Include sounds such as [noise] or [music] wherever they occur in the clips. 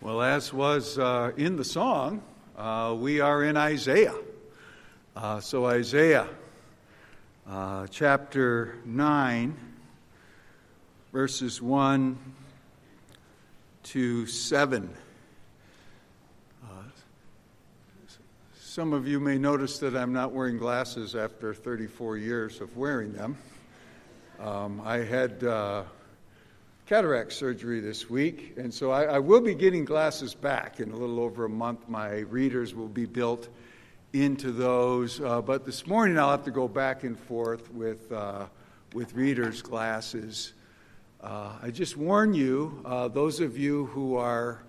Well, as was uh, in the song, uh, we are in Isaiah. Uh, so, Isaiah uh, chapter 9, verses 1 to 7. Uh, some of you may notice that I'm not wearing glasses after 34 years of wearing them. Um, I had uh, cataract surgery this week, and so I, I, will be getting glasses back in a little over a month. My readers will be built into those, uh, but this morning I'll have to go back and forth with uh, with readers' glasses. Uh, I just warn you, uh, those of you who are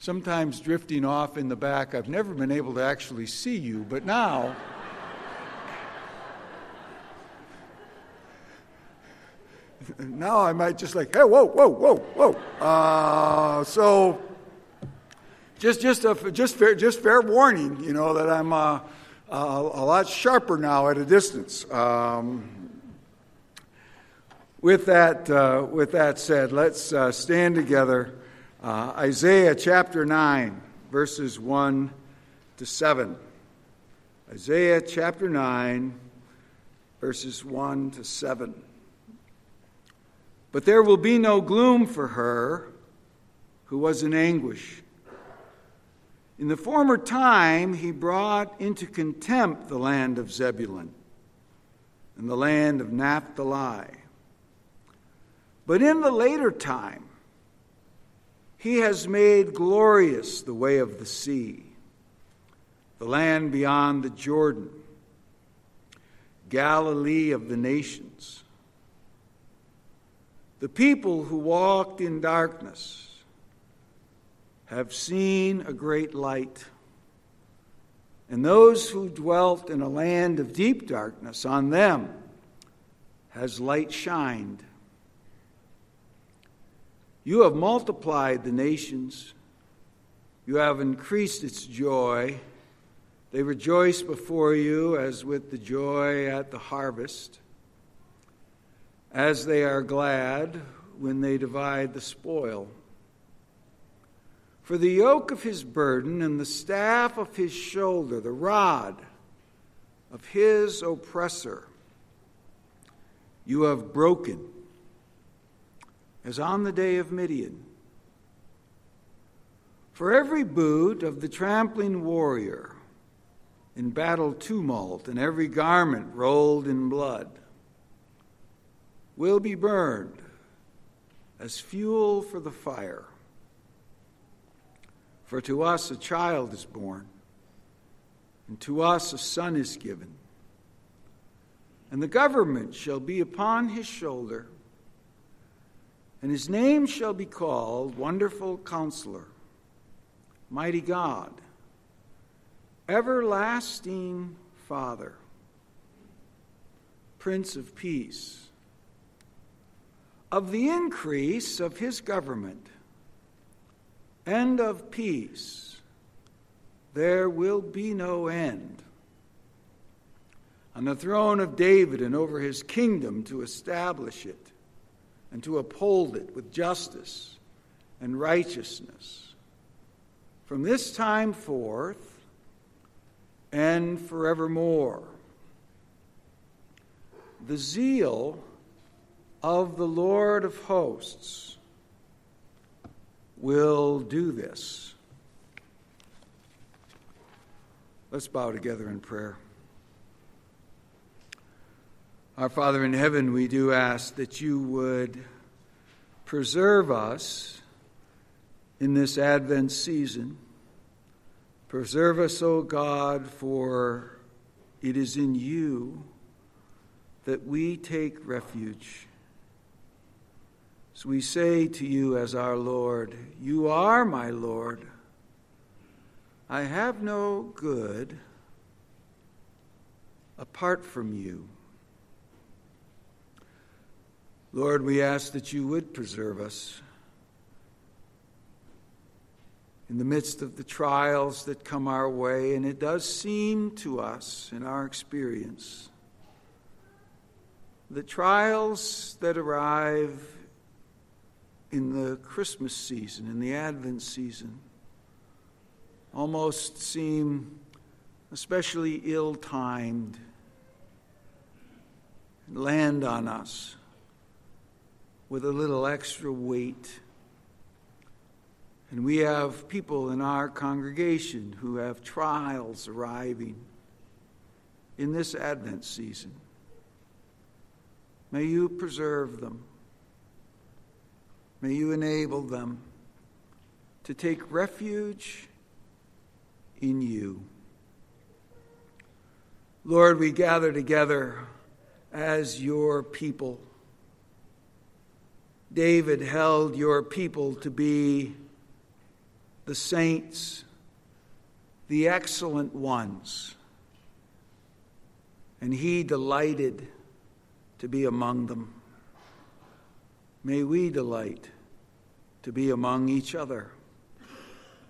sometimes drifting off in the back, I've never been able to actually see you, but now. Now I might just like, hey, whoa, whoa, whoa, whoa. Uh, so just, just, a, just, fair, just fair warning, you know, that I'm uh, uh, a lot sharper now at a distance. Um, with that, uh, with that said, let's uh, stand together. Uh, Isaiah chapter 9, verses 1 to 7. Isaiah chapter 9, verses 1 to 7. But there will be no gloom for her who was in anguish. In the former time, he brought into contempt the land of Zebulun and the land of Naphtali. But in the later time, he has made glorious the way of the sea, the land beyond the Jordan, Galilee of the nations. The people who walked in darkness have seen a great light. And those who dwelt in a land of deep darkness, on them has light shined. You have multiplied the nations, you have increased its joy. They rejoice before you as with the joy at the harvest as they are glad when they divide the spoil. For the yoke of his burden and the staff of his shoulder, the rod of his oppressor, you have broken, as on the day of Midian. For every boot of the trampling warrior in battle tumult, and every garment rolled in blood, will be burned as fuel for the fire. For to us a child is born, and to us a son is given, and the government shall be upon his shoulder, and his name shall be called Wonderful Counselor, Mighty God, Everlasting Father, Prince of Peace of the increase of his government and of peace, there will be no end. On the throne of David and over his kingdom to establish it and to uphold it with justice and righteousness from this time forth and forevermore. The zeal of the Lord of hosts will do this. Let's bow together in prayer. Our Father in heaven, we do ask that you would preserve us in this Advent season. Preserve us, O God, for it is in you that we take refuge. We say to you as our Lord, You are my Lord. I have no good apart from you. Lord, we ask that you would preserve us in the midst of the trials that come our way, and it does seem to us in our experience the trials that arrive in the Christmas season, in the Advent season, almost seem especially ill timed and land on us with a little extra weight. And we have people in our congregation who have trials arriving in this Advent season. May you preserve them. May you enable them to take refuge in you. Lord, we gather together as your people. David held your people to be the saints, the excellent ones, and he delighted to be among them. May we delight to be among each other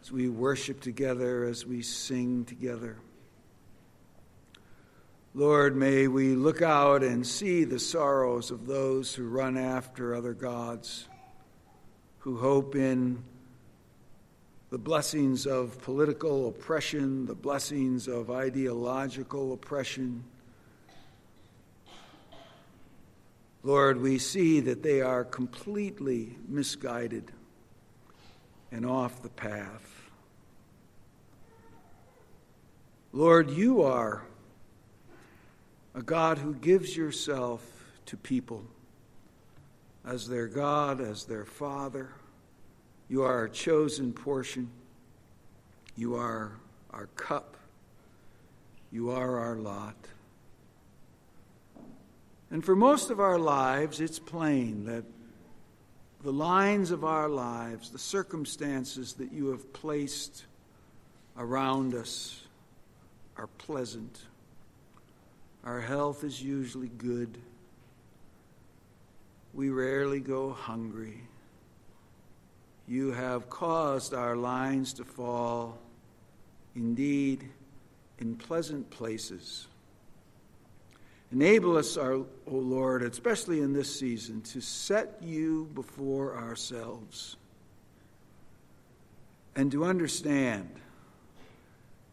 as we worship together, as we sing together. Lord, may we look out and see the sorrows of those who run after other gods, who hope in the blessings of political oppression, the blessings of ideological oppression. Lord, we see that they are completely misguided and off the path. Lord, you are a God who gives yourself to people as their God, as their Father. You are our chosen portion. You are our cup. You are our lot. And for most of our lives, it's plain that the lines of our lives, the circumstances that you have placed around us, are pleasant. Our health is usually good. We rarely go hungry. You have caused our lines to fall, indeed, in pleasant places. Enable us, our, O Lord, especially in this season, to set you before ourselves and to understand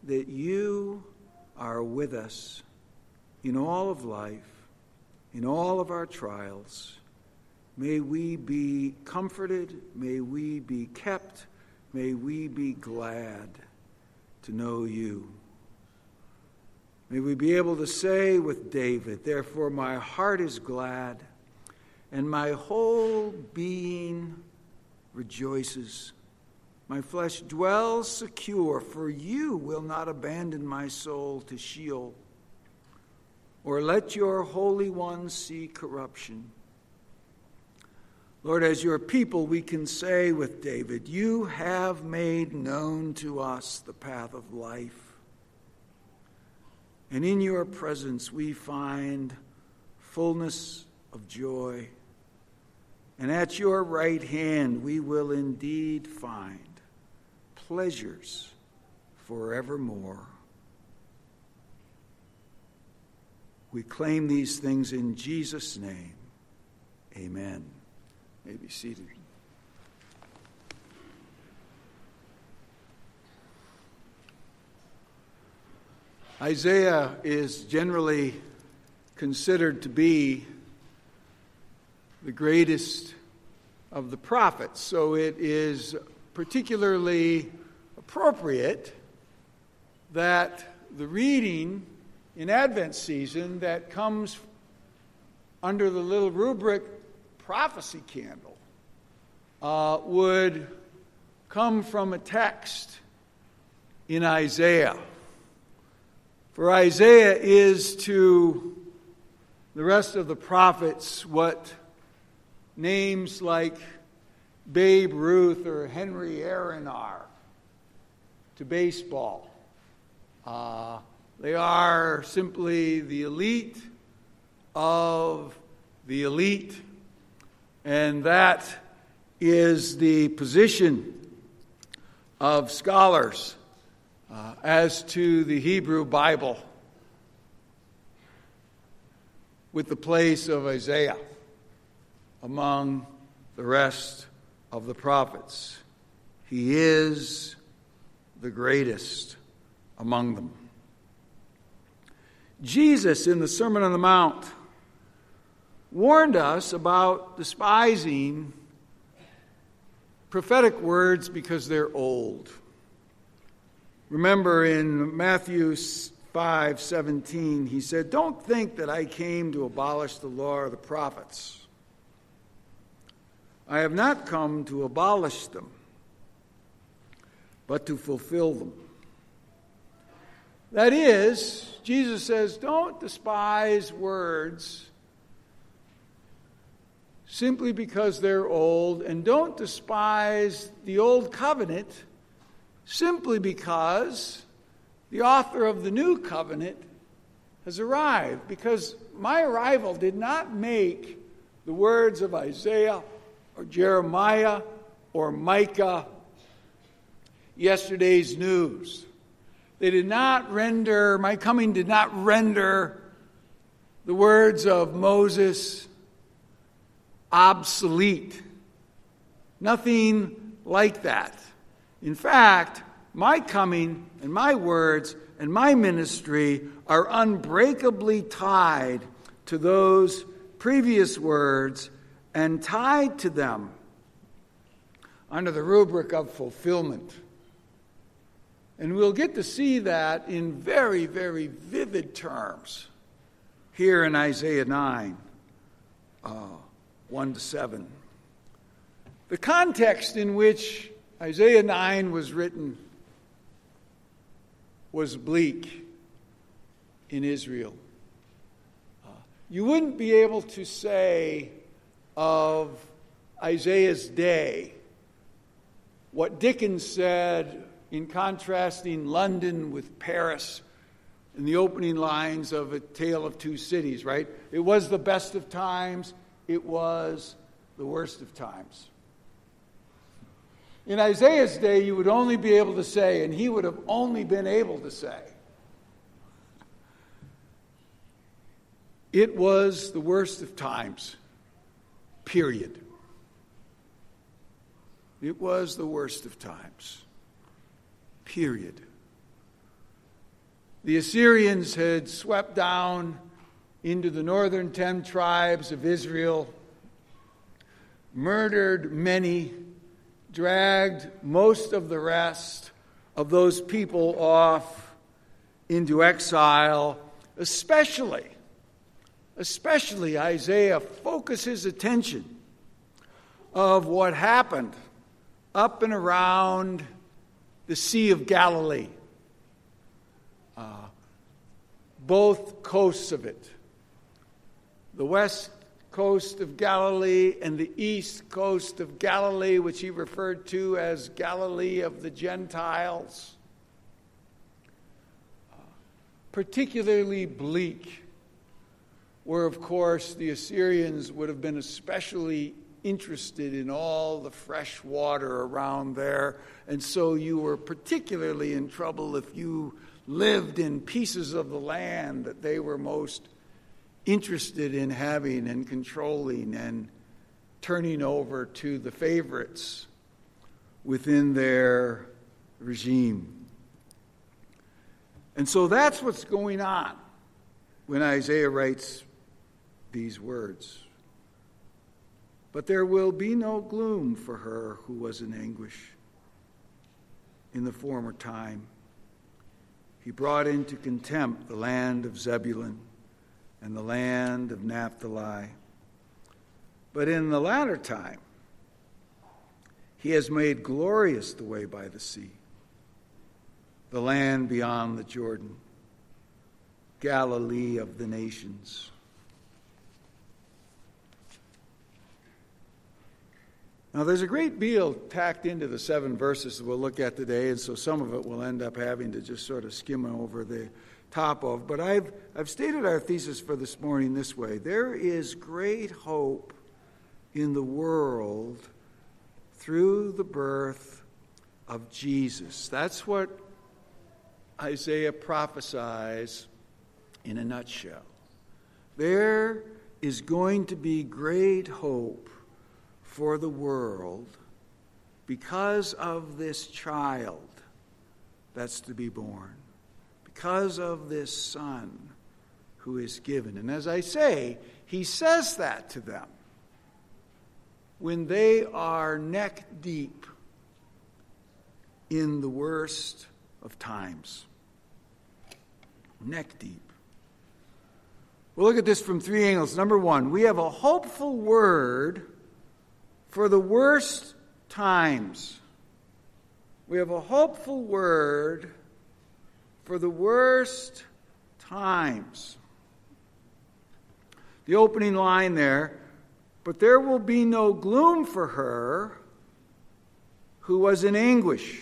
that you are with us in all of life, in all of our trials. May we be comforted, may we be kept, may we be glad to know you. May we be able to say with David, Therefore, my heart is glad, and my whole being rejoices. My flesh dwells secure, for you will not abandon my soul to Sheol or let your Holy One see corruption. Lord, as your people, we can say with David, You have made known to us the path of life. And in your presence we find fullness of joy. And at your right hand we will indeed find pleasures forevermore. We claim these things in Jesus' name. Amen. You may be seated. Isaiah is generally considered to be the greatest of the prophets, so it is particularly appropriate that the reading in Advent season that comes under the little rubric prophecy candle uh, would come from a text in Isaiah. For Isaiah is to the rest of the prophets what names like Babe Ruth or Henry Aaron are to baseball. Uh, they are simply the elite of the elite, and that is the position of scholars uh, as to the Hebrew Bible with the place of Isaiah among the rest of the prophets. He is the greatest among them. Jesus, in the Sermon on the Mount, warned us about despising prophetic words because they're old. Remember in Matthew 5 17, he said, Don't think that I came to abolish the law or the prophets. I have not come to abolish them, but to fulfill them. That is, Jesus says, don't despise words simply because they're old, and don't despise the old covenant simply because the author of the new covenant has arrived. Because my arrival did not make the words of Isaiah or Jeremiah or Micah yesterday's news. They did not render, my coming did not render the words of Moses obsolete. Nothing like that. In fact, my coming and my words and my ministry are unbreakably tied to those previous words and tied to them under the rubric of fulfillment. And we'll get to see that in very, very vivid terms here in Isaiah 9, uh, 1 to 7. The context in which Isaiah 9 was written was bleak in Israel. Uh, you wouldn't be able to say of Isaiah's day what Dickens said in contrasting London with Paris in the opening lines of A Tale of Two Cities, right? It was the best of times, it was the worst of times. In Isaiah's day, you would only be able to say, and he would have only been able to say, it was the worst of times, period. It was the worst of times. Period. The Assyrians had swept down into the northern ten tribes of Israel, murdered many, dragged most of the rest of those people off into exile, especially, especially Isaiah focuses attention of what happened up and around the Sea of Galilee, uh, both coasts of it, the west coast of Galilee and the east coast of Galilee, which he referred to as Galilee of the Gentiles. Particularly bleak, where, of course, the Assyrians would have been especially interested in all the fresh water around there. And so you were particularly in trouble if you lived in pieces of the land that they were most interested in having and controlling and turning over to the favorites within their regime. And so that's what's going on when Isaiah writes these words. But there will be no gloom for her who was in anguish in the former time. He brought into contempt the land of Zebulun and the land of Naphtali. But in the latter time, he has made glorious the way by the sea, the land beyond the Jordan, Galilee of the nations. Now, there's a great deal packed into the seven verses that we'll look at today, and so some of it we'll end up having to just sort of skim over the top of. But I've, I've stated our thesis for this morning this way there is great hope in the world through the birth of Jesus. That's what Isaiah prophesies in a nutshell. There is going to be great hope for the world because of this child that's to be born, because of this Son who is given. And as I say, he says that to them when they are neck deep in the worst of times. Neck deep. We'll look at this from three angles. Number one, we have a hopeful word for the worst times. We have a hopeful word for the worst times. The opening line there, but there will be no gloom for her who was in anguish.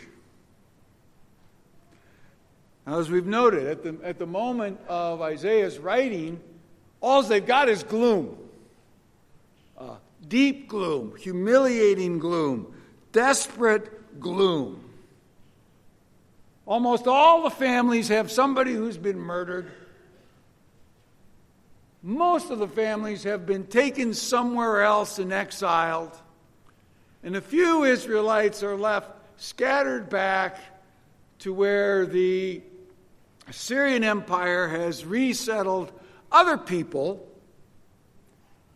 Now, as we've noted, at the, at the moment of Isaiah's writing, all they've got is gloom. Uh, deep gloom, humiliating gloom, desperate gloom. Almost all the families have somebody who's been murdered. Most of the families have been taken somewhere else and exiled. And a few Israelites are left scattered back to where the Assyrian Empire has resettled other people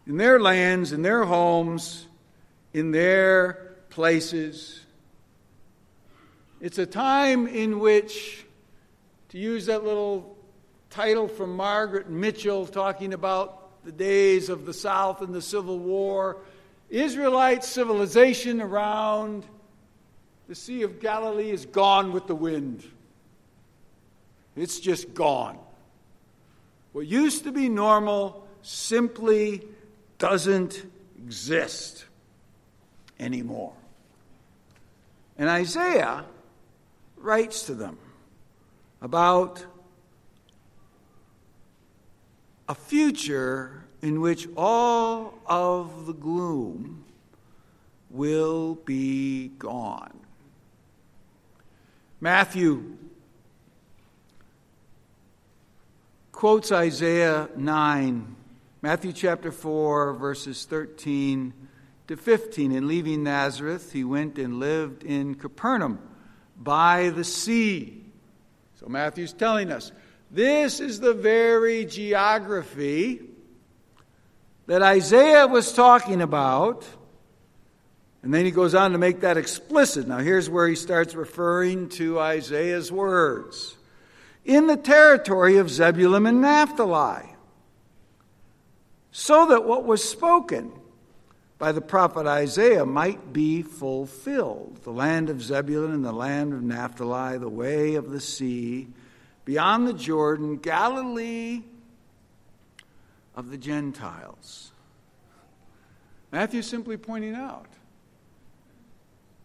in their lands, in their homes, in their places. It's a time in which, to use that little title from Margaret Mitchell talking about the days of the South and the Civil War, Israelite civilization around the Sea of Galilee is gone with the wind. It's just gone. What used to be normal simply doesn't exist anymore. And Isaiah writes to them about a future in which all of the gloom will be gone. Matthew quotes Isaiah 9, Matthew chapter 4, verses 13 to 15. In leaving Nazareth, he went and lived in Capernaum by the sea. So Matthew's telling us this is the very geography that Isaiah was talking about. And then he goes on to make that explicit. Now, here's where he starts referring to Isaiah's words in the territory of Zebulun and Naphtali, so that what was spoken by the prophet Isaiah might be fulfilled. The land of Zebulun and the land of Naphtali, the way of the sea, beyond the Jordan, Galilee of the Gentiles. Matthew simply pointing out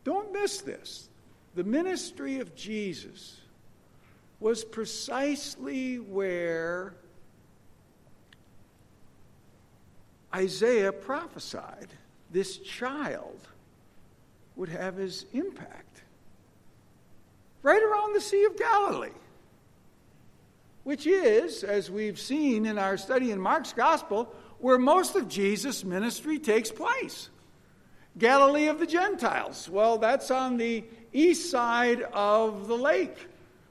don't miss this. The ministry of Jesus was precisely where Isaiah prophesied this child would have his impact. Right around the Sea of Galilee, which is, as we've seen in our study in Mark's Gospel, where most of Jesus' ministry takes place. Galilee of the Gentiles. Well, that's on the east side of the lake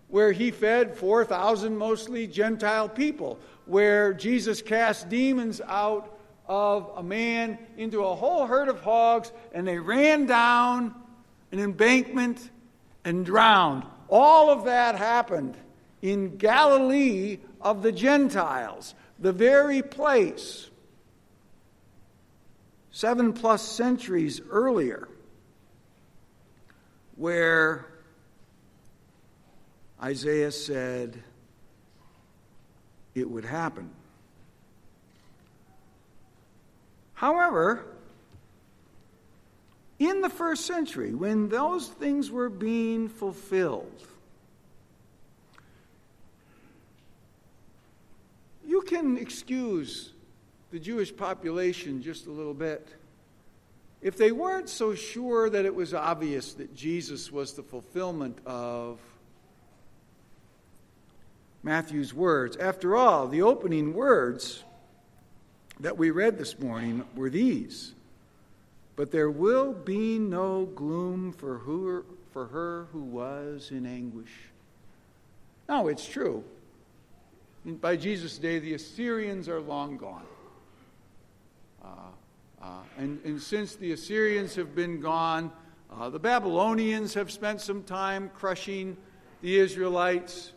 where he fed 4,000 mostly Gentile people, where Jesus cast demons out of a man into a whole herd of hogs, and they ran down an embankment and drowned. All of that happened in Galilee of the Gentiles, the very place seven plus centuries earlier where Isaiah said it would happen. However, in the first century, when those things were being fulfilled, you can excuse the Jewish population just a little bit. If they weren't so sure that it was obvious that Jesus was the fulfillment of Matthew's words. After all, the opening words that we read this morning were these But there will be no gloom for her, for her who was in anguish. Now, it's true. By Jesus' day, the Assyrians are long gone. Uh, uh, and, and, since the Assyrians have been gone, uh, the Babylonians have spent some time crushing the Israelites,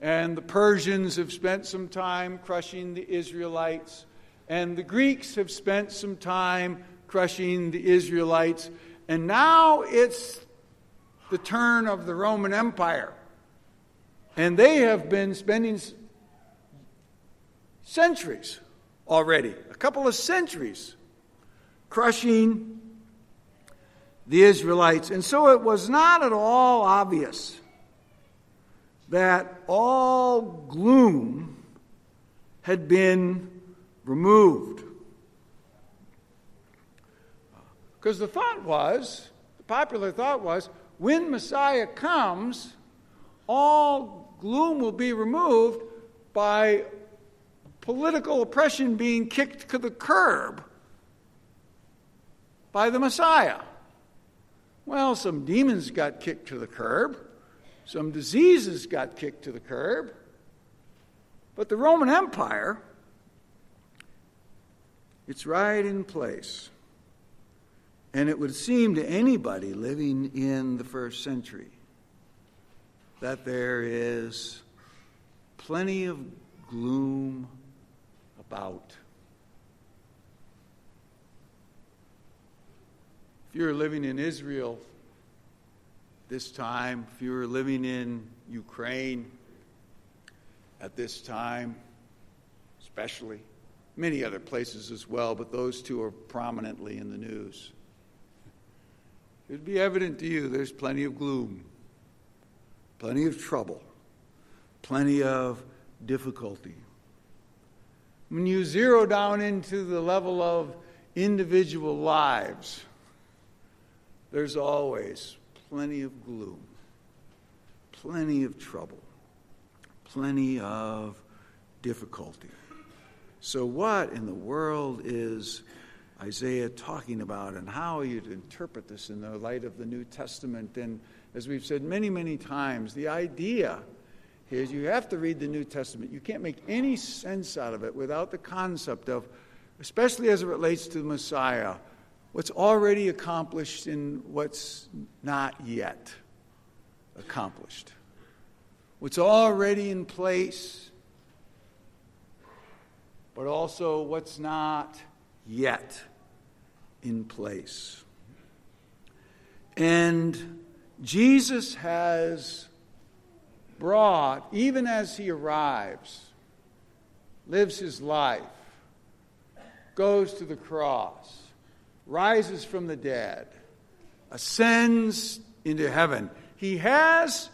and the Persians have spent some time crushing the Israelites, and the Greeks have spent some time crushing the Israelites, and now it's the turn of the Roman Empire. And they have been spending centuries already, a couple of centuries, crushing the Israelites. And so it was not at all obvious that all gloom had been removed. Because the thought was, the popular thought was, when Messiah comes, all gloom will be removed by political oppression being kicked to the curb by the Messiah. Well, some demons got kicked to the curb, some diseases got kicked to the curb, but the Roman Empire, it's right in place. And it would seem to anybody living in the first century that there is plenty of gloom about. If you're living in Israel this time, if you're living in Ukraine at this time, especially, many other places as well, but those two are prominently in the news. It would be evident to you there's plenty of gloom, plenty of trouble, plenty of difficulty. When you zero down into the level of individual lives, there's always plenty of gloom, plenty of trouble, plenty of difficulty. So, what in the world is Isaiah talking about, and how you interpret this in the light of the New Testament? And as we've said many, many times, the idea is you have to read the New Testament. You can't make any sense out of it without the concept of, especially as it relates to the Messiah, what's already accomplished and what's not yet accomplished. What's already in place, but also what's not yet in place. And Jesus has brought, even as he arrives, lives his life, goes to the cross, rises from the dead, ascends into heaven. He has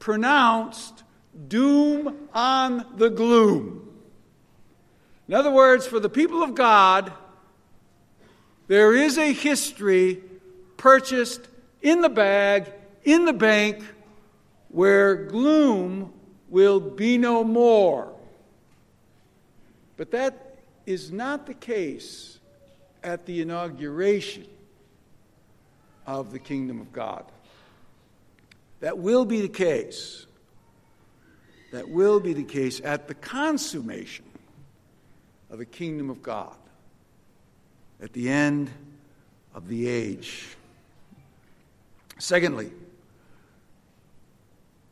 pronounced doom on the gloom. In other words, for the people of God, there is a history purchased in the bag, in the bank, where gloom will be no more. But that is not the case at the inauguration of the kingdom of God. That will be the case. That will be the case at the consummation of the kingdom of God, at the end of the age. Secondly,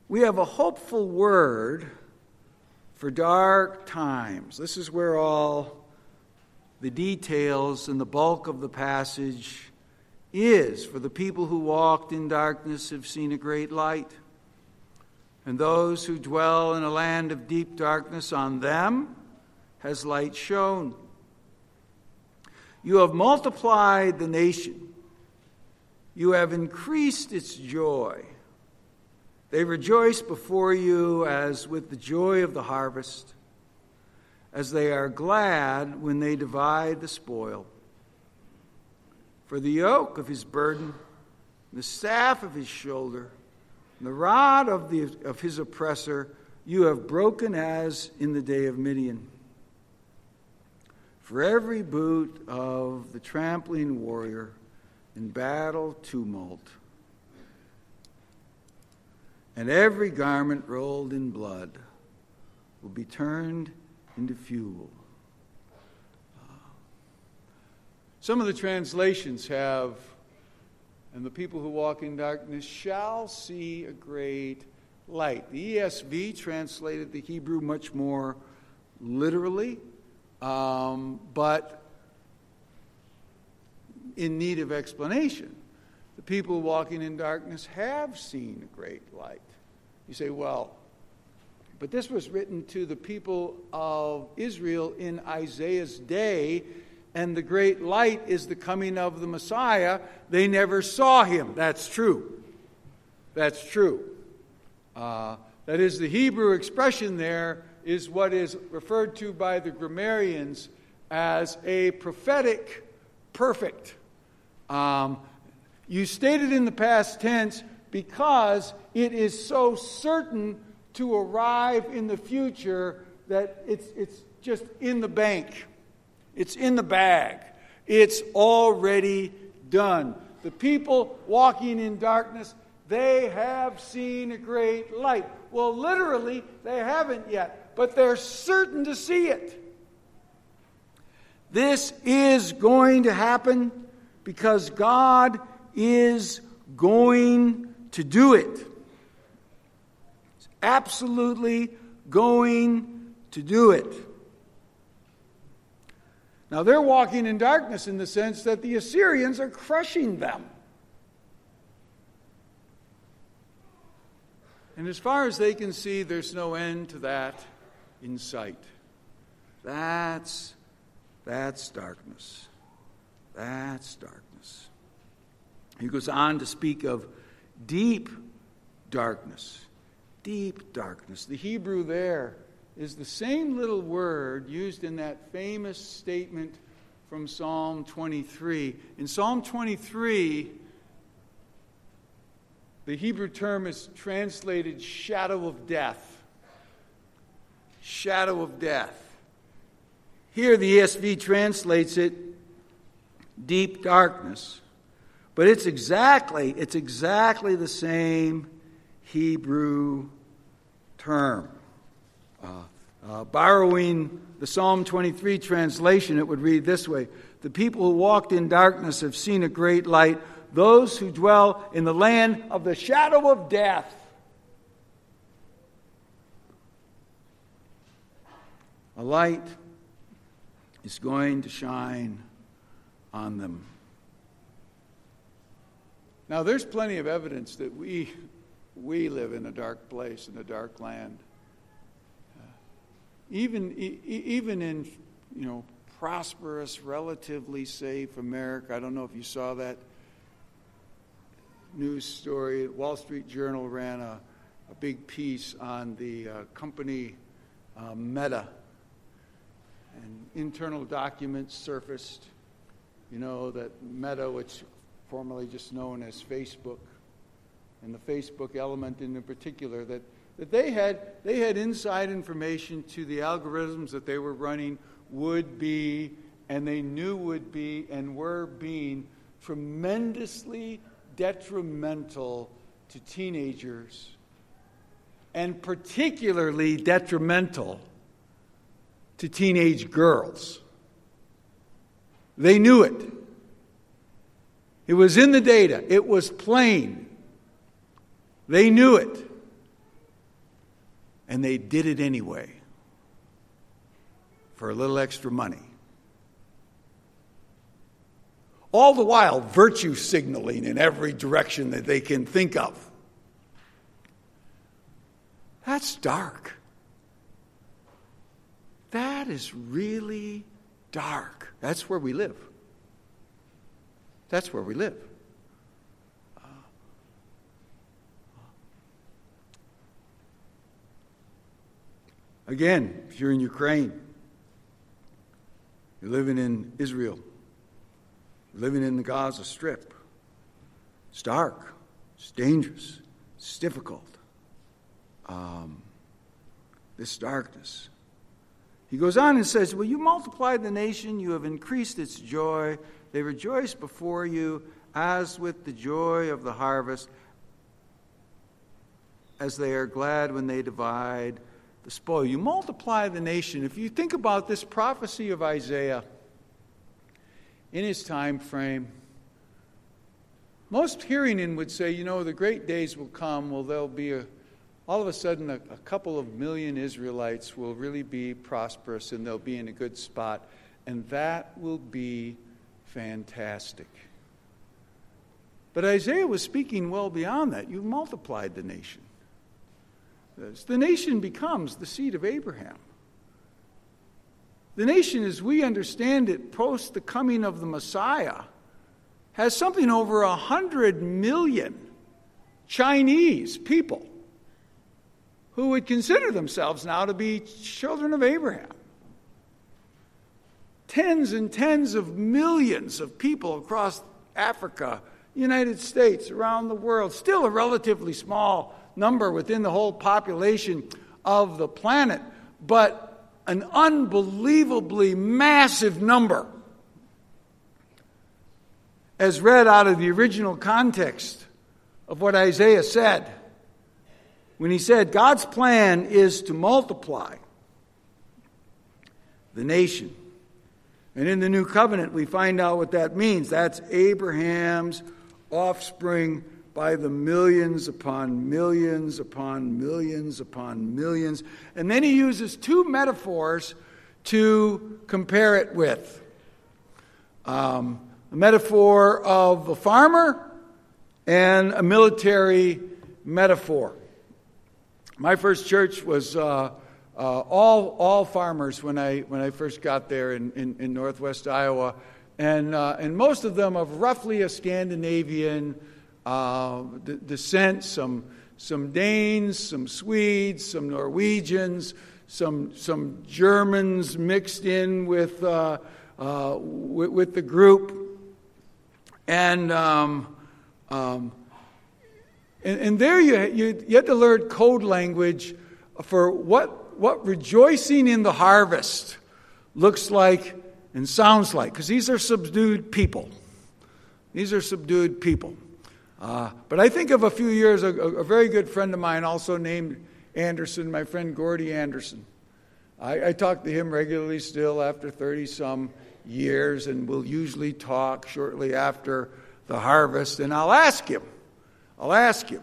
we have a hopeful word for dark times. This is where all the details and the bulk of the passage is. For the people who walked in darkness have seen a great light, and those who dwell in a land of deep darkness, on them has light shone. You have multiplied the nation, you have increased its joy. They rejoice before you as with the joy of the harvest, as they are glad when they divide the spoil. For the yoke of his burden, the staff of his shoulder, the rod of, the, of his oppressor, you have broken as in the day of Midian. For every boot of the trampling warrior in battle tumult, and every garment rolled in blood will be turned into fuel. Uh, some of the translations have, and the people who walk in darkness shall see a great light. The ESV translated the Hebrew much more literally, um, but in need of explanation. The people walking in darkness have seen a great light. You say, well, but this was written to the people of Israel in Isaiah's day, and the great light is the coming of the Messiah. They never saw him. That's true. That's true. Uh, that is, the Hebrew expression there is what is referred to by the grammarians as a prophetic perfect. Um, you state it in the past tense because it is so certain to arrive in the future that it's, it's just in the bank, it's in the bag, it's already done. The people walking in darkness, they have seen a great light. Well, literally, they haven't yet, but they're certain to see it. This is going to happen because God is going to do it. He's absolutely going to do it. Now, they're walking in darkness in the sense that the Assyrians are crushing them. And as far as they can see, there's no end to that in sight. That's, that's darkness. That's darkness. He goes on to speak of deep darkness. Deep darkness. The Hebrew there is the same little word used in that famous statement from Psalm 23. In Psalm 23, the Hebrew term is translated shadow of death. Shadow of death. Here, the ESV translates it deep darkness. But it's exactly, it's exactly the same Hebrew term. Uh, uh, borrowing the Psalm 23 translation, it would read this way The people who walked in darkness have seen a great light. Those who dwell in the land of the shadow of death. A light is going to shine on them. Now, there's plenty of evidence that we, we live in a dark place, in a dark land. Uh, even, even in, you know, prosperous, relatively safe America, I don't know if you saw that news story. Wall Street Journal ran a, a big piece on the uh, company uh, Meta, and internal documents surfaced. You know that Meta, which formerly just known as Facebook, and the Facebook element in particular, that, that they, had, they had inside information to the algorithms that they were running would be, and they knew would be, and were being tremendously detrimental to teenagers, and particularly detrimental to teenage girls. They knew it. It was in the data, it was plain. They knew it. And they did it anyway for a little extra money. All the while, virtue signaling in every direction that they can think of. That's dark. That is really dark. That's where we live. That's where we live. Again, if you're in Ukraine, you're living in Israel, living in the Gaza Strip. It's dark, it's dangerous, it's difficult. Um, this darkness. He goes on and says, Well, you multiplied the nation, you have increased its joy. They rejoice before you as with the joy of the harvest, as they are glad when they divide the spoil. You multiply the nation. If you think about this prophecy of Isaiah in his time frame, most hearing in would say, you know, the great days will come. Well, there'll be a, all of a sudden, a, a couple of million Israelites will really be prosperous and they'll be in a good spot. And that will be fantastic. But Isaiah was speaking well beyond that. You've multiplied the nation. The nation becomes the seed of Abraham. The nation, as we understand it, post the coming of the Messiah, has something over a hundred million Chinese people who would consider themselves now to be children of Abraham. Tens and tens of millions of people across Africa, United States, around the world, still a relatively small number within the whole population of the planet, but an unbelievably massive number. As read out of the original context of what Isaiah said, when he said, God's plan is to multiply the nation. And in the new covenant, we find out what that means. That's Abraham's offspring by the millions upon millions upon millions upon millions. And then he uses two metaphors to compare it with um, a metaphor of a farmer and a military metaphor. My first church was uh, uh, all, all farmers when I, when I first got there in, in, in northwest Iowa, and, uh, and most of them of roughly a Scandinavian uh, descent, some, some Danes, some Swedes, some Norwegians, some, some Germans mixed in with, uh, uh, with, with, the group. And, um, um, and, and, there you, you, you had to learn code language for what, what rejoicing in the harvest looks like and sounds like, because these are subdued people. These are subdued people. Uh, but I think of a few years, a, a, very good friend of mine, also named Anderson, my friend Gordy Anderson. I, I talk to him regularly still after 30 some years, and we'll usually talk shortly after the harvest. And I'll ask him, I'll ask him,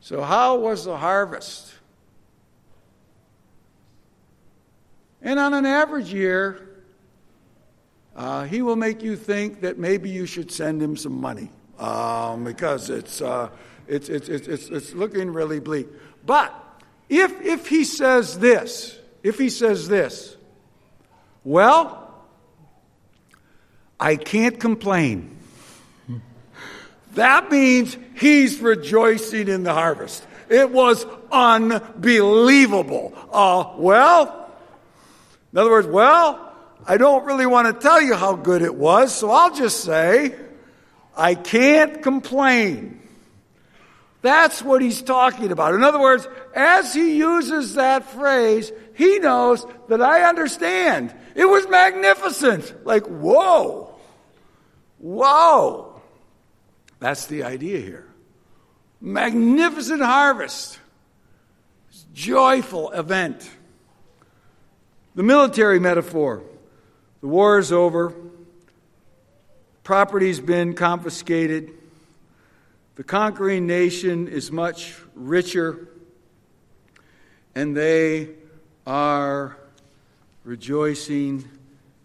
so how was the harvest? And on an average year, uh, he will make you think that maybe you should send him some money um, because it's, uh, it's, it's, it's, it's looking really bleak. But if, if he says this, if he says this, well, I can't complain. That means he's rejoicing in the harvest. It was unbelievable. Uh, well, in other words, well, I don't really want to tell you how good it was, so I'll just say, I can't complain. That's what he's talking about. In other words, as he uses that phrase, he knows that I understand. It was magnificent. Like, whoa, whoa. That's the idea here. Magnificent harvest, joyful event. The military metaphor the war is over. Property's been confiscated. The conquering nation is much richer, and they are rejoicing.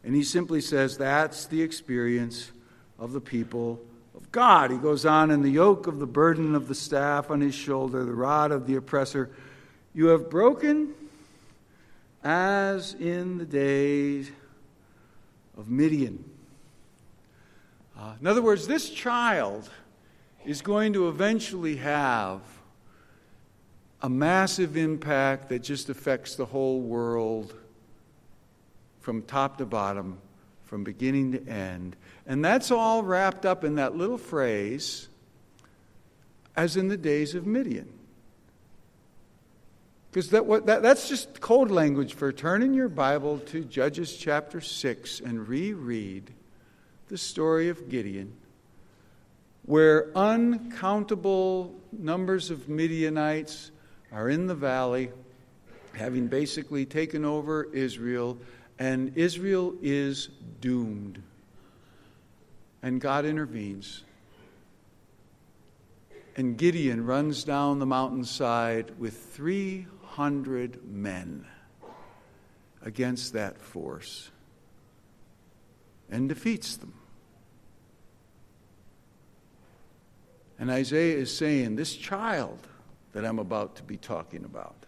And he simply says that's the experience of the people God. He goes on, and the yoke of the burden of the staff on his shoulder, the rod of the oppressor, you have broken as in the days of Midian. Uh, in other words, this child is going to eventually have a massive impact that just affects the whole world from top to bottom, from beginning to end. And that's all wrapped up in that little phrase, as in the days of Midian. Because that, that, that's just code language for turning your Bible to Judges chapter 6 and reread the story of Gideon. where uncountable numbers of Midianites are in the valley, having basically taken over Israel, and Israel is doomed. And God intervenes. And Gideon runs down the mountainside with 300 men against that force and defeats them. And Isaiah is saying, This child that I'm about to be talking about,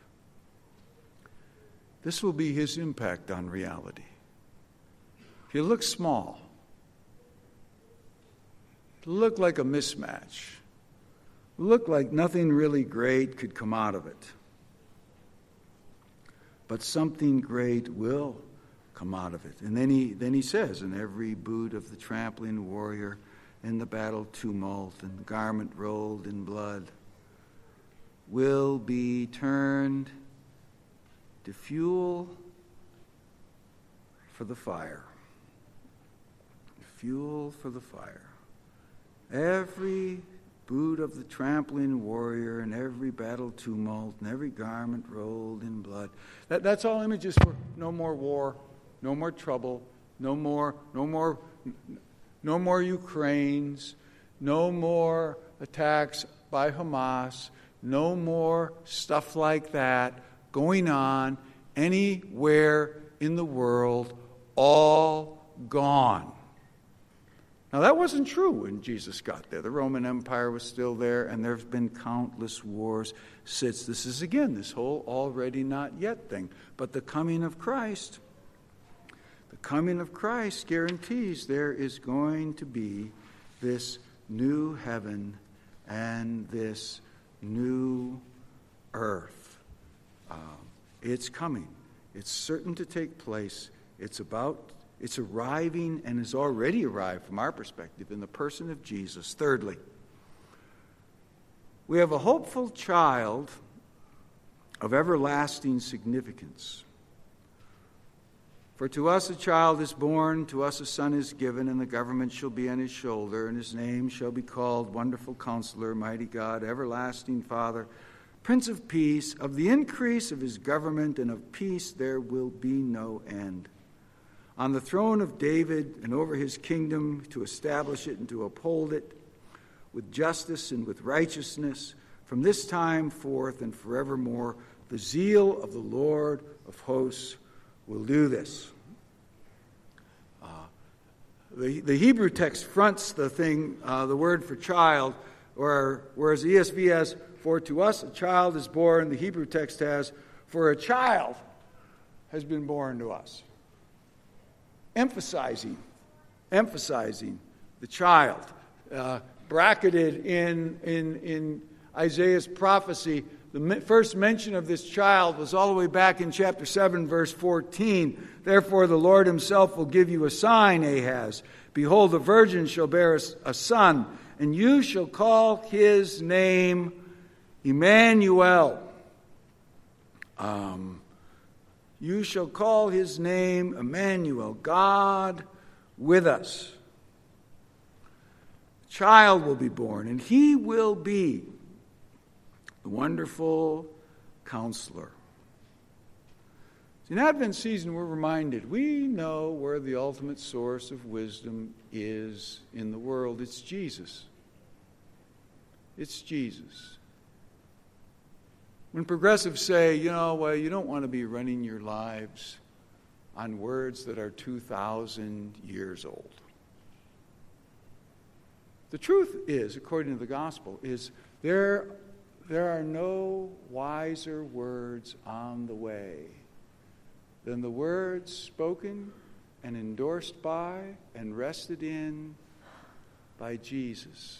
this will be his impact on reality. If he looks small, look like a mismatch, look like nothing really great could come out of it. But something great will come out of it. And then he, then he says, In every boot of the trampling warrior, in the battle tumult, and garment rolled in blood, will be turned to fuel for the fire. Fuel for the fire. Every boot of the trampling warrior and every battle tumult and every garment rolled in blood. That, that's all images for no more war, no more trouble, no more, no more, no more Ukraines, no more attacks by Hamas, no more stuff like that going on anywhere in the world, all gone. Now, that wasn't true when Jesus got there. The Roman Empire was still there, and there have been countless wars since. This is, again, this whole already not yet thing. But the coming of Christ, the coming of Christ guarantees there is going to be this new heaven and this new earth. Um, it's coming, it's certain to take place. It's about it's arriving and has already arrived from our perspective in the person of Jesus. Thirdly, we have a hopeful child of everlasting significance. For to us a child is born, to us a son is given, and the government shall be on his shoulder, and his name shall be called Wonderful Counselor, Mighty God, Everlasting Father, Prince of Peace. Of the increase of his government and of peace there will be no end on the throne of David and over his kingdom to establish it and to uphold it with justice and with righteousness from this time forth and forevermore. The zeal of the Lord of hosts will do this. Uh, the, the Hebrew text fronts the thing, uh, the word for child, or, whereas ESV has, for to us a child is born, the Hebrew text has, for a child has been born to us emphasizing, emphasizing the child. Uh, bracketed in, in, in Isaiah's prophecy, the first mention of this child was all the way back in chapter 7, verse 14. Therefore, the Lord himself will give you a sign, Ahaz. Behold, the virgin shall bear a son, and you shall call his name Emmanuel. Um, you shall call his name Emmanuel, God with us. A child will be born, and he will be the wonderful counselor. In Advent season, we're reminded we know where the ultimate source of wisdom is in the world. It's Jesus. It's Jesus. When progressives say, you know, well, you don't want to be running your lives on words that are 2,000 years old. The truth is, according to the gospel, is there, there are no wiser words on the way than the words spoken and endorsed by and rested in by Jesus.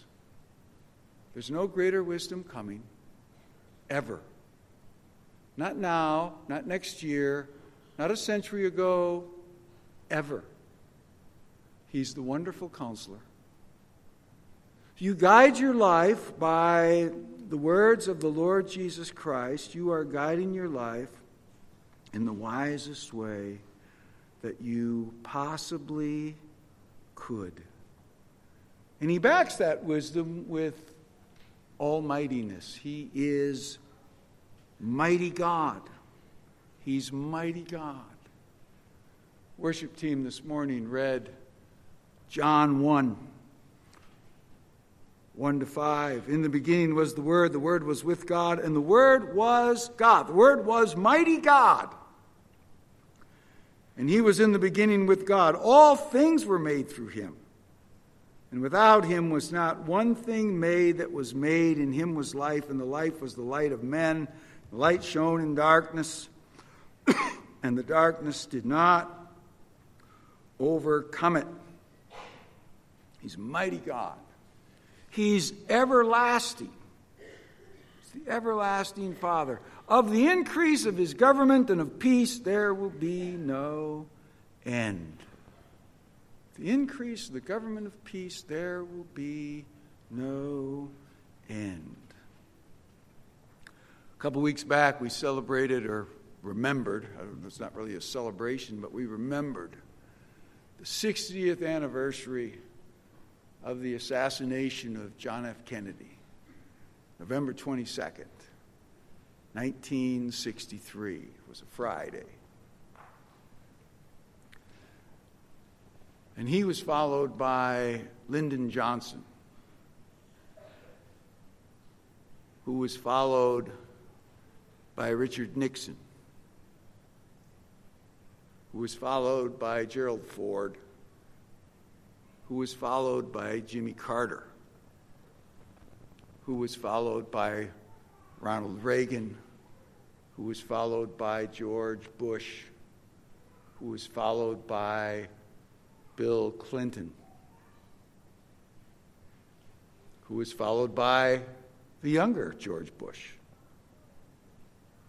There's no greater wisdom coming ever. Not now, not next year, not a century ago, ever. He's the wonderful counselor. You guide your life by the words of the Lord Jesus Christ. You are guiding your life in the wisest way that you possibly could. And he backs that wisdom with almightiness. He is mighty God. He's mighty God. Worship team this morning read John 1 1 to 5. In the beginning was the Word, the Word was with God, and the Word was God. The Word was mighty God. And He was in the beginning with God. All things were made through Him. And without Him was not one thing made that was made. In Him was life, and the life was the light of men. Light shone in darkness, [coughs] and the darkness did not overcome it. He's mighty God. He's everlasting. He's the everlasting Father. Of the increase of his government and of peace, there will be no end. The increase of the government of peace, there will be no end. A couple weeks back, we celebrated or remembered, it's not really a celebration, but we remembered the 60th anniversary of the assassination of John F. Kennedy, November 22nd, 1963. It was a Friday. And he was followed by Lyndon Johnson, who was followed by Richard Nixon, who was followed by Gerald Ford who was followed by Jimmy Carter, who was followed by Ronald Reagan, who was followed by George Bush, who was followed by Bill Clinton, who was followed by the younger George Bush,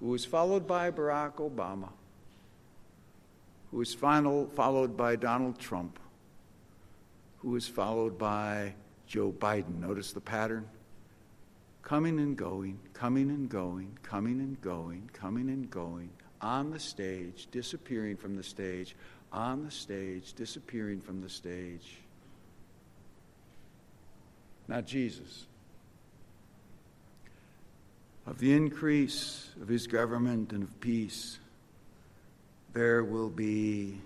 who was followed by Barack Obama, who was final, followed by Donald Trump, who was followed by Joe Biden. Notice the pattern? Coming and going, coming and going, coming and going, coming and going, on the stage, disappearing from the stage, on the stage, disappearing from the stage. Not Jesus. Of the increase of his government and of peace, there will be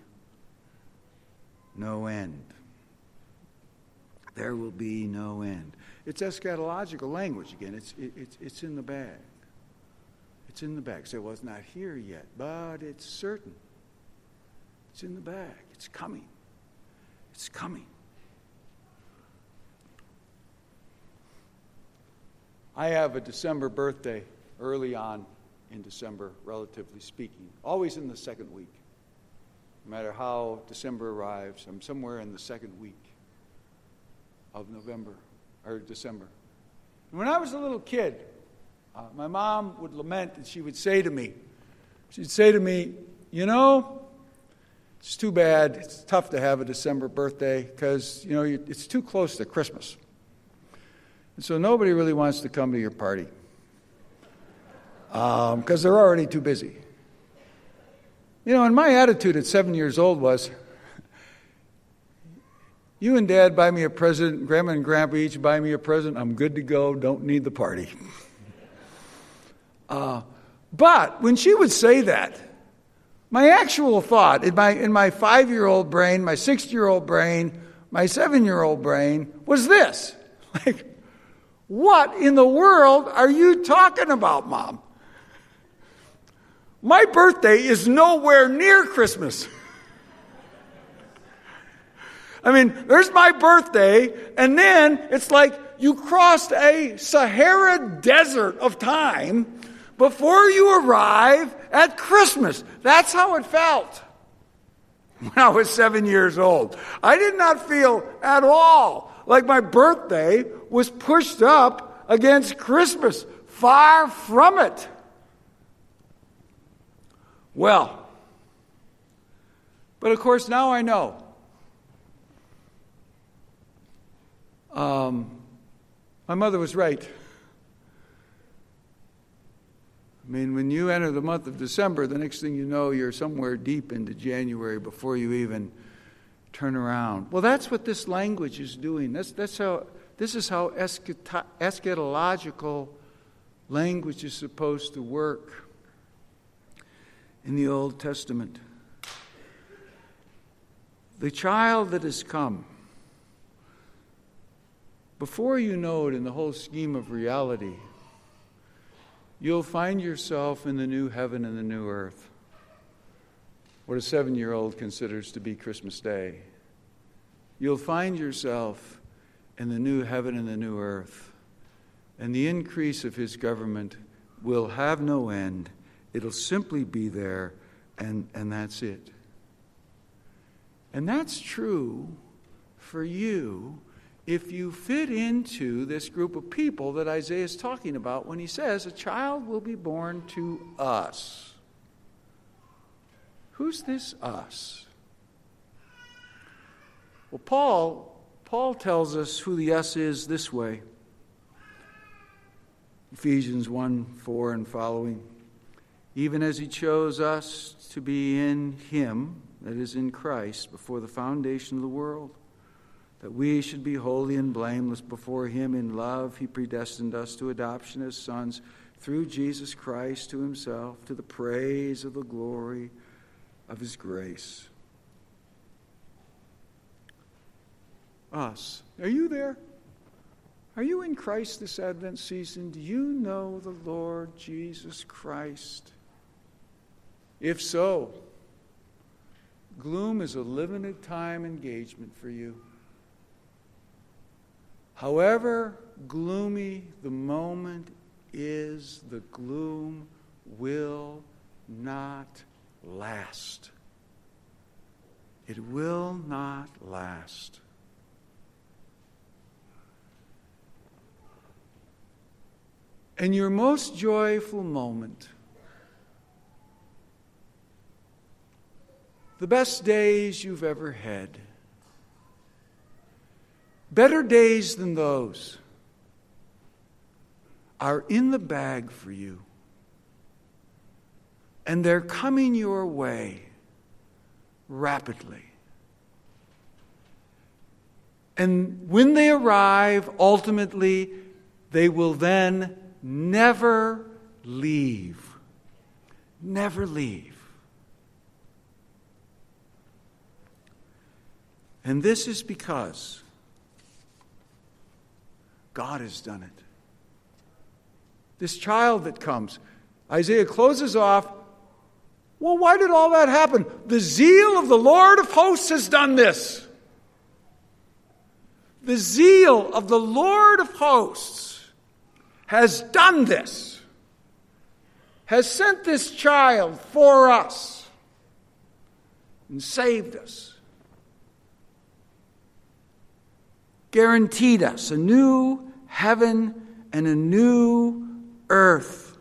no end there will be no end. It's eschatological language again. It's, it, it's, it's in the bag. It's in the bag. Say, well, it's not here yet, but it's certain. It's in the bag. It's coming. It's coming. I have a December birthday early on in December, relatively speaking, always in the second week. No matter how December arrives, I'm somewhere in the second week of November or December. When I was a little kid, uh, my mom would lament and she would say to me, she'd say to me, you know, it's too bad. It's tough to have a December birthday because, you know, it's too close to Christmas. And so nobody really wants to come to your party because um, they're already too busy. You know, and my attitude at seven years old was, you and dad buy me a present, grandma and grandpa each buy me a present, I'm good to go, don't need the party. Uh, but when she would say that, my actual thought in my, in my five year old brain, my six year old brain, my seven year old brain was this [laughs] like, what in the world are you talking about, mom? My birthday is nowhere near Christmas. I mean, there's my birthday, and then it's like you crossed a Sahara desert of time before you arrive at Christmas. That's how it felt when I was seven years old. I did not feel at all like my birthday was pushed up against Christmas. Far from it. Well, but of course, now I know Um, my mother was right. I mean, when you enter the month of December, the next thing you know, you're somewhere deep into January before you even turn around. Well, that's what this language is doing. That's, that's how, this is how eschatological language is supposed to work in the Old Testament. The child that has come, before you know it in the whole scheme of reality, you'll find yourself in the new heaven and the new earth. What a seven year old considers to be Christmas Day. You'll find yourself in the new heaven and the new earth. And the increase of his government will have no end. It'll simply be there, and, and that's it. And that's true for you if you fit into this group of people that Isaiah is talking about when he says, A child will be born to us. Who's this us? Well, Paul, Paul tells us who the us is this way. Ephesians 1 4 and following. Even as he chose us to be in him, that is, in Christ, before the foundation of the world that we should be holy and blameless before Him in love, He predestined us to adoption as sons through Jesus Christ to Himself, to the praise of the glory of His grace. Us. Are you there? Are you in Christ this Advent season? Do you know the Lord Jesus Christ? If so, gloom is a limited time engagement for you. However gloomy the moment is, the gloom will not last. It will not last. And your most joyful moment, the best days you've ever had, Better days than those are in the bag for you. And they're coming your way rapidly. And when they arrive, ultimately, they will then never leave. Never leave. And this is because God has done it. This child that comes, Isaiah closes off. Well, why did all that happen? The zeal of the Lord of hosts has done this. The zeal of the Lord of hosts has done this, has sent this child for us and saved us. guaranteed us a new heaven and a new earth.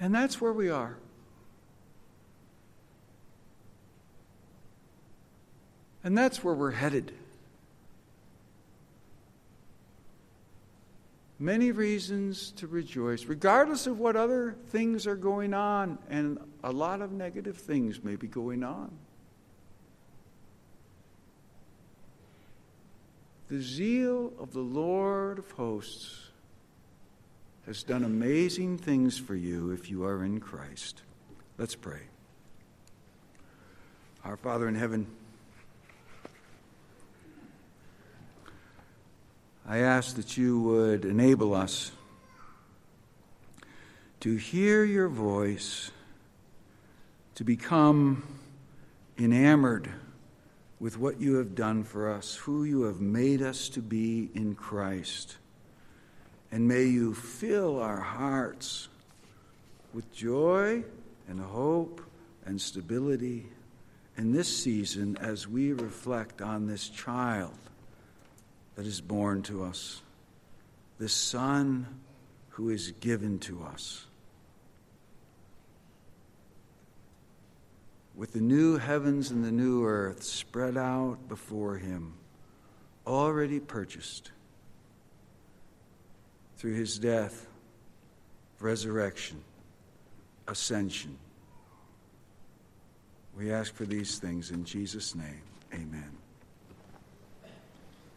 And that's where we are. And that's where we're headed. Many reasons to rejoice, regardless of what other things are going on, and a lot of negative things may be going on. The zeal of the Lord of hosts has done amazing things for you if you are in Christ. Let's pray. Our Father in heaven, I ask that you would enable us to hear your voice, to become enamored with what you have done for us, who you have made us to be in Christ. And may you fill our hearts with joy and hope and stability in this season as we reflect on this child that is born to us, the Son who is given to us. with the new heavens and the new earth spread out before him, already purchased through his death, resurrection, ascension. We ask for these things in Jesus' name. Amen.